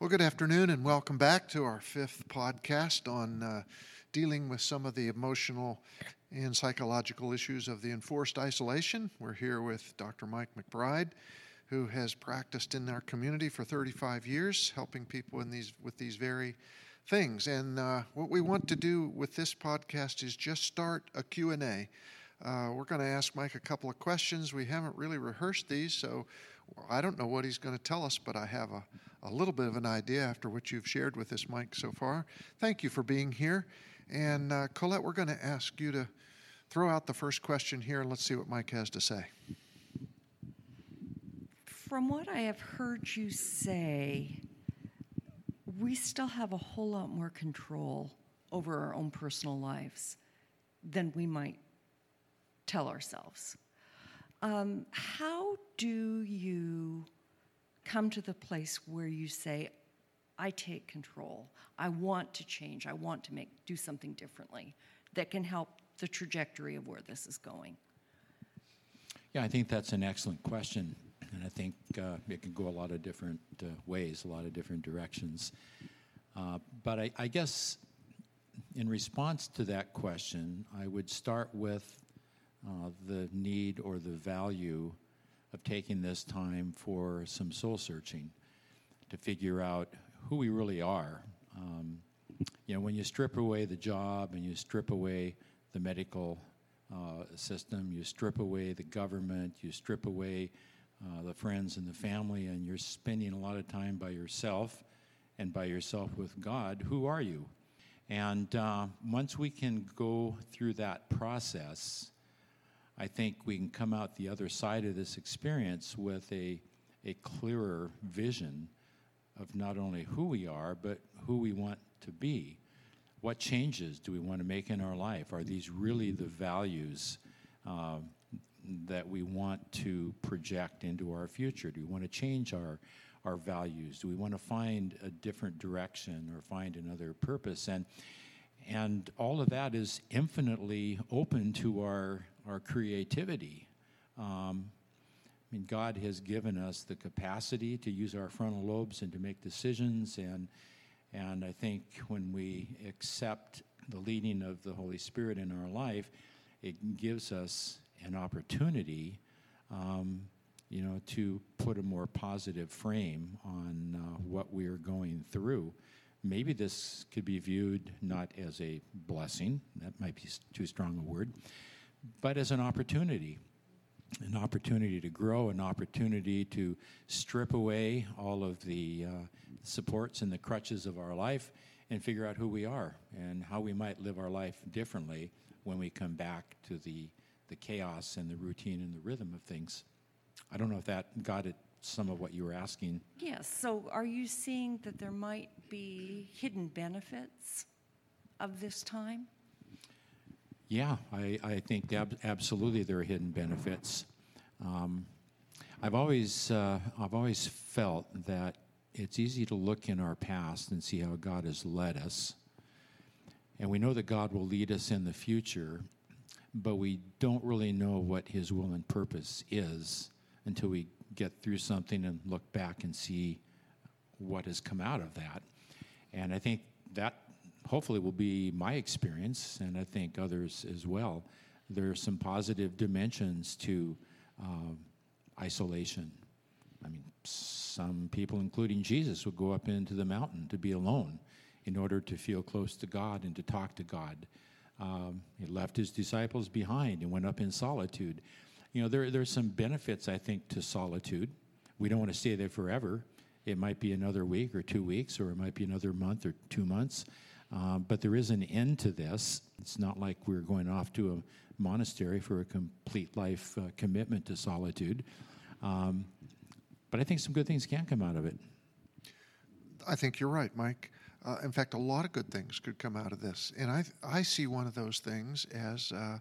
Well, good afternoon, and welcome back to our fifth podcast on uh, dealing with some of the emotional and psychological issues of the enforced isolation. We're here with Dr. Mike McBride, who has practiced in our community for 35 years, helping people in these with these very things. And uh, what we want to do with this podcast is just start a Q&A. Uh, we're going to ask Mike a couple of questions. We haven't really rehearsed these, so I don't know what he's going to tell us, but I have a, a little bit of an idea after what you've shared with us, Mike, so far. Thank you for being here. And uh, Colette, we're going to ask you to throw out the first question here and let's see what Mike has to say. From what I have heard you say, we still have a whole lot more control over our own personal lives than we might tell ourselves. Um, how do you come to the place where you say, I take control. I want to change. I want to make do something differently that can help the trajectory of where this is going. Yeah, I think that's an excellent question, and I think uh, it can go a lot of different uh, ways, a lot of different directions. Uh, but I, I, guess in response to that question, I would start with uh, the need or the value of taking this time for some soul searching to figure out who we really are. Um, you know, when you strip away the job and you strip away the medical uh, system, you strip away the government, you strip away uh, the friends and the family, and you're spending a lot of time by yourself and by yourself with God, who are you? And uh, once we can go through that process, I think we can come out the other side of this experience with a, a clearer vision of not only who we are, but who we want to be. What changes do we want to make in our life? Are these really the values uh, that we want to project into our future? Do we want to change our, our values? Do we want to find a different direction or find another purpose? And, and all of that is infinitely open to our our creativity. Um, I mean, God has given us the capacity to use our frontal lobes and to make decisions, and and I think when we accept the leading of the Holy Spirit in our life, it gives us an opportunity, um, you know, to put a more positive frame on uh, what we're going through. Maybe this could be viewed not as a blessing, that might be too strong a word, but as an opportunity an opportunity to grow, an opportunity to strip away all of the uh, supports and the crutches of our life and figure out who we are and how we might live our life differently when we come back to the, the chaos and the routine and the rhythm of things. I don't know if that got at some of what you were asking. Yes. So, are you seeing that there might be hidden benefits of this time? Yeah, I, I think ab- absolutely there are hidden benefits. Um, I've always uh, I've always felt that it's easy to look in our past and see how God has led us, and we know that God will lead us in the future, but we don't really know what His will and purpose is until we get through something and look back and see what has come out of that. And I think that hopefully will be my experience, and I think others as well. There are some positive dimensions to um, isolation. I mean, some people, including Jesus, would go up into the mountain to be alone in order to feel close to God and to talk to God. Um, he left his disciples behind and went up in solitude. You know, there, there's some benefits, I think, to solitude. We don't want to stay there forever. It might be another week or two weeks, or it might be another month or two months. Uh, but there is an end to this. It's not like we're going off to a monastery for a complete life uh, commitment to solitude. Um, but I think some good things can come out of it. I think you're right, Mike. Uh, in fact, a lot of good things could come out of this. And I, I see one of those things as uh,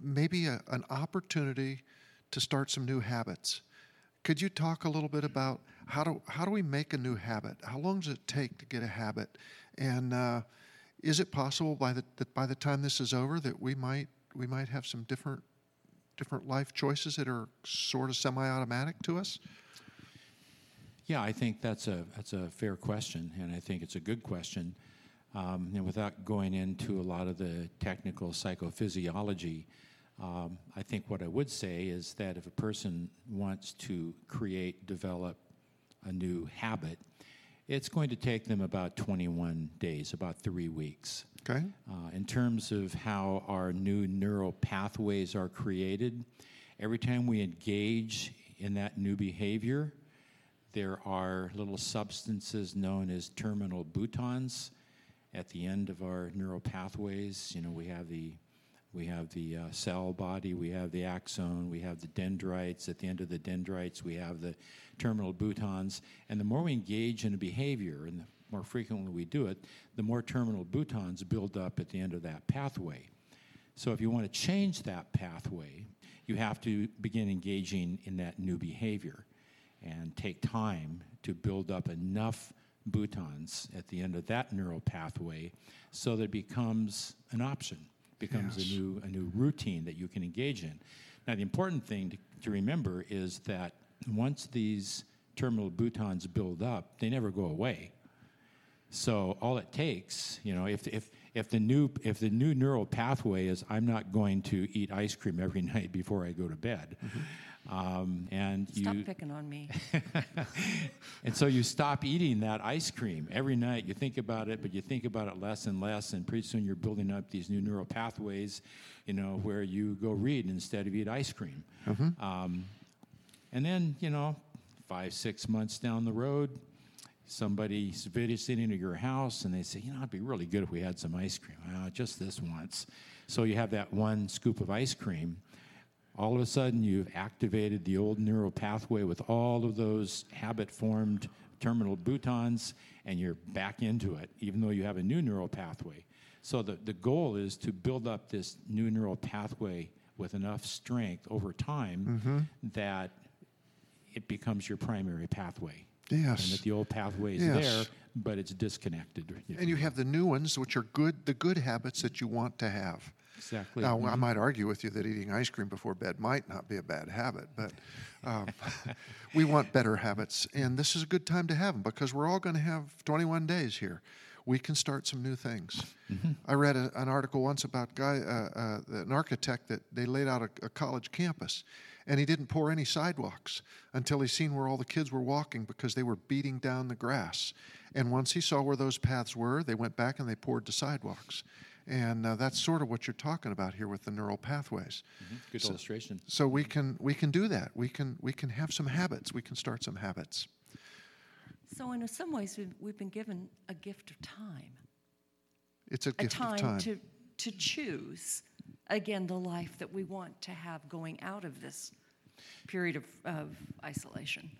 maybe a, an opportunity to start some new habits. Could you talk a little bit about how do, how do we make a new habit? How long does it take to get a habit? And uh, is it possible by the that by the time this is over that we might we might have some different different life choices that are sort of semi-automatic to us? Yeah, I think that's a that's a fair question, and I think it's a good question. Um, and without going into a lot of the technical psychophysiology, um, I think what I would say is that if a person wants to create, develop a new habit, it's going to take them about 21 days, about three weeks. Okay. Uh, in terms of how our new neural pathways are created, every time we engage in that new behavior, there are little substances known as terminal boutons at the end of our neural pathways. You know, we have the we have the uh, cell body, we have the axon, we have the dendrites. At the end of the dendrites, we have the terminal boutons. And the more we engage in a behavior, and the more frequently we do it, the more terminal boutons build up at the end of that pathway. So if you want to change that pathway, you have to begin engaging in that new behavior and take time to build up enough boutons at the end of that neural pathway so that it becomes an option, becomes Yes. a new a new routine that you can engage in. Now the important thing to, to remember is that once these terminal boutons build up, they never go away. So all it takes, you know, if if if the new if the new neural pathway is I'm not going to eat ice cream every night before I go to bed, mm-hmm. Um, and Stop you picking on me. and so you stop eating that ice cream every night. You think about it, but you think about it less and less, and pretty soon you're building up these new neural pathways, you know, where you go read instead of eat ice cream. Um, and then, you know, five, six months down the road, somebody's visiting at your house and they say, you know, it'd be really good if we had some ice cream. "Ah, just this once. So you have that one scoop of ice cream. All of a sudden, you've activated the old neural pathway with all of those habit formed terminal boutons, and you're back into it, even though you have a new neural pathway. So the, the goal is to build up this new neural pathway with enough strength over time mm-hmm. that it becomes your primary pathway. And that the old pathway is Yes. there, but it's disconnected. And you have the new ones, which are good, the good habits that you want to have. Exactly. Now, I might argue with you that eating ice cream before bed might not be a bad habit, but um, we want better habits. And this is a good time to have them because we're all going to have 21 days here. We can start some new things. I read a, an article once about guy, uh, uh, an architect that they laid out a, a college campus, and he didn't pour any sidewalks until he seen where all the kids were walking because they were beating down the grass. And once he saw where those paths were, they went back and they poured the sidewalks. And uh, that's sort of what you're talking about here with the neural pathways. Good illustration. So we can we can do that. We can we can have some habits. We can start some habits. So, in some ways, we've, we've been given a gift of time, It's a a gift time, of time. to to choose again the life that we want to have going out of this period of, of isolation.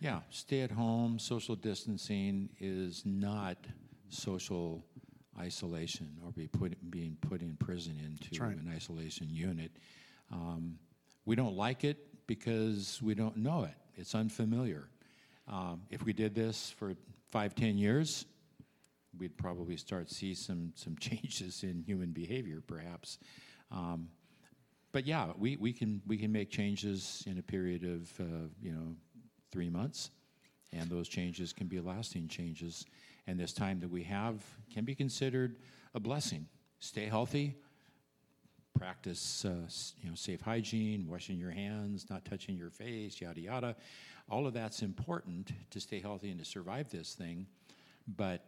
Yeah, stay at home, social distancing is not social isolation or be put, being put in prison into right. an isolation unit. Um, we don't like it because we don't know it, it's unfamiliar. Um, if we did this for five, ten years, we'd probably start see some some changes in human behavior, perhaps. Um, but yeah, we, we can we can make changes in a period of uh, you know three months, and those changes can be lasting changes. And this time that we have can be considered a blessing. Stay healthy. Practice uh, you know safe hygiene, washing your hands, not touching your face, yada yada. All of that's important to stay healthy and to survive this thing. But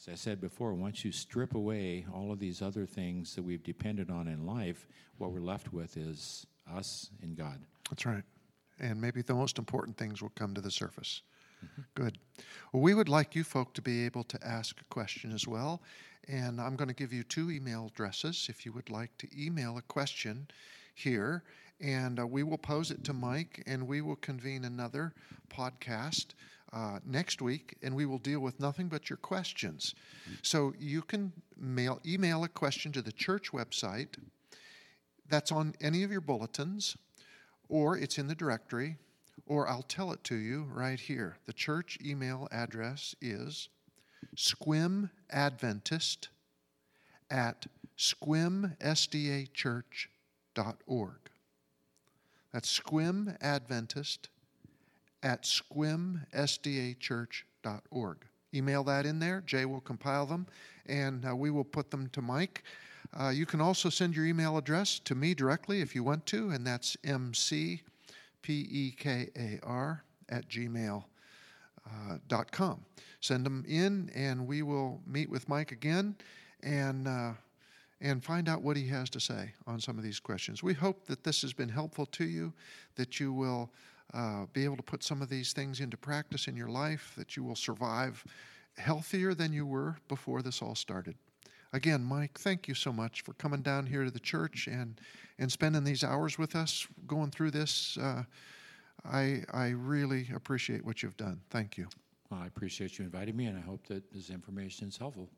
as I said before, once you strip away all of these other things that we've depended on in life, what we're left with is us and God. That's right. And maybe the most important things will come to the surface. Good. Well, we would like you folk to be able to ask a question as well. And I'm going to give you two email addresses if you would like to email a question here. And uh, we will pose it to Mike and we will convene another podcast uh, next week and we will deal with nothing but your questions. So you can mail, email a question to the church website. That's on any of your bulletins or it's in the directory, or I'll tell it to you right here. The church email address is squimadventist at squimsdachurch.org. That's squimadventist at squimsdachurch.org. Email that in there. Jay will compile them and uh, we will put them to Mike. Uh, you can also send your email address to me directly if you want to, and that's mcpekar at gmail.com. Uh, dot com. Send them in, and we will meet with Mike again and, uh, and find out what he has to say on some of these questions. We hope that this has been helpful to you, that you will uh, be able to put some of these things into practice in your life, that you will survive healthier than you were before this all started. Again, Mike, thank you so much for coming down here to the church and, and spending these hours with us going through this. Uh, I, I really appreciate what you've done. Thank you. Well, I appreciate you inviting me, and I hope that this information is helpful.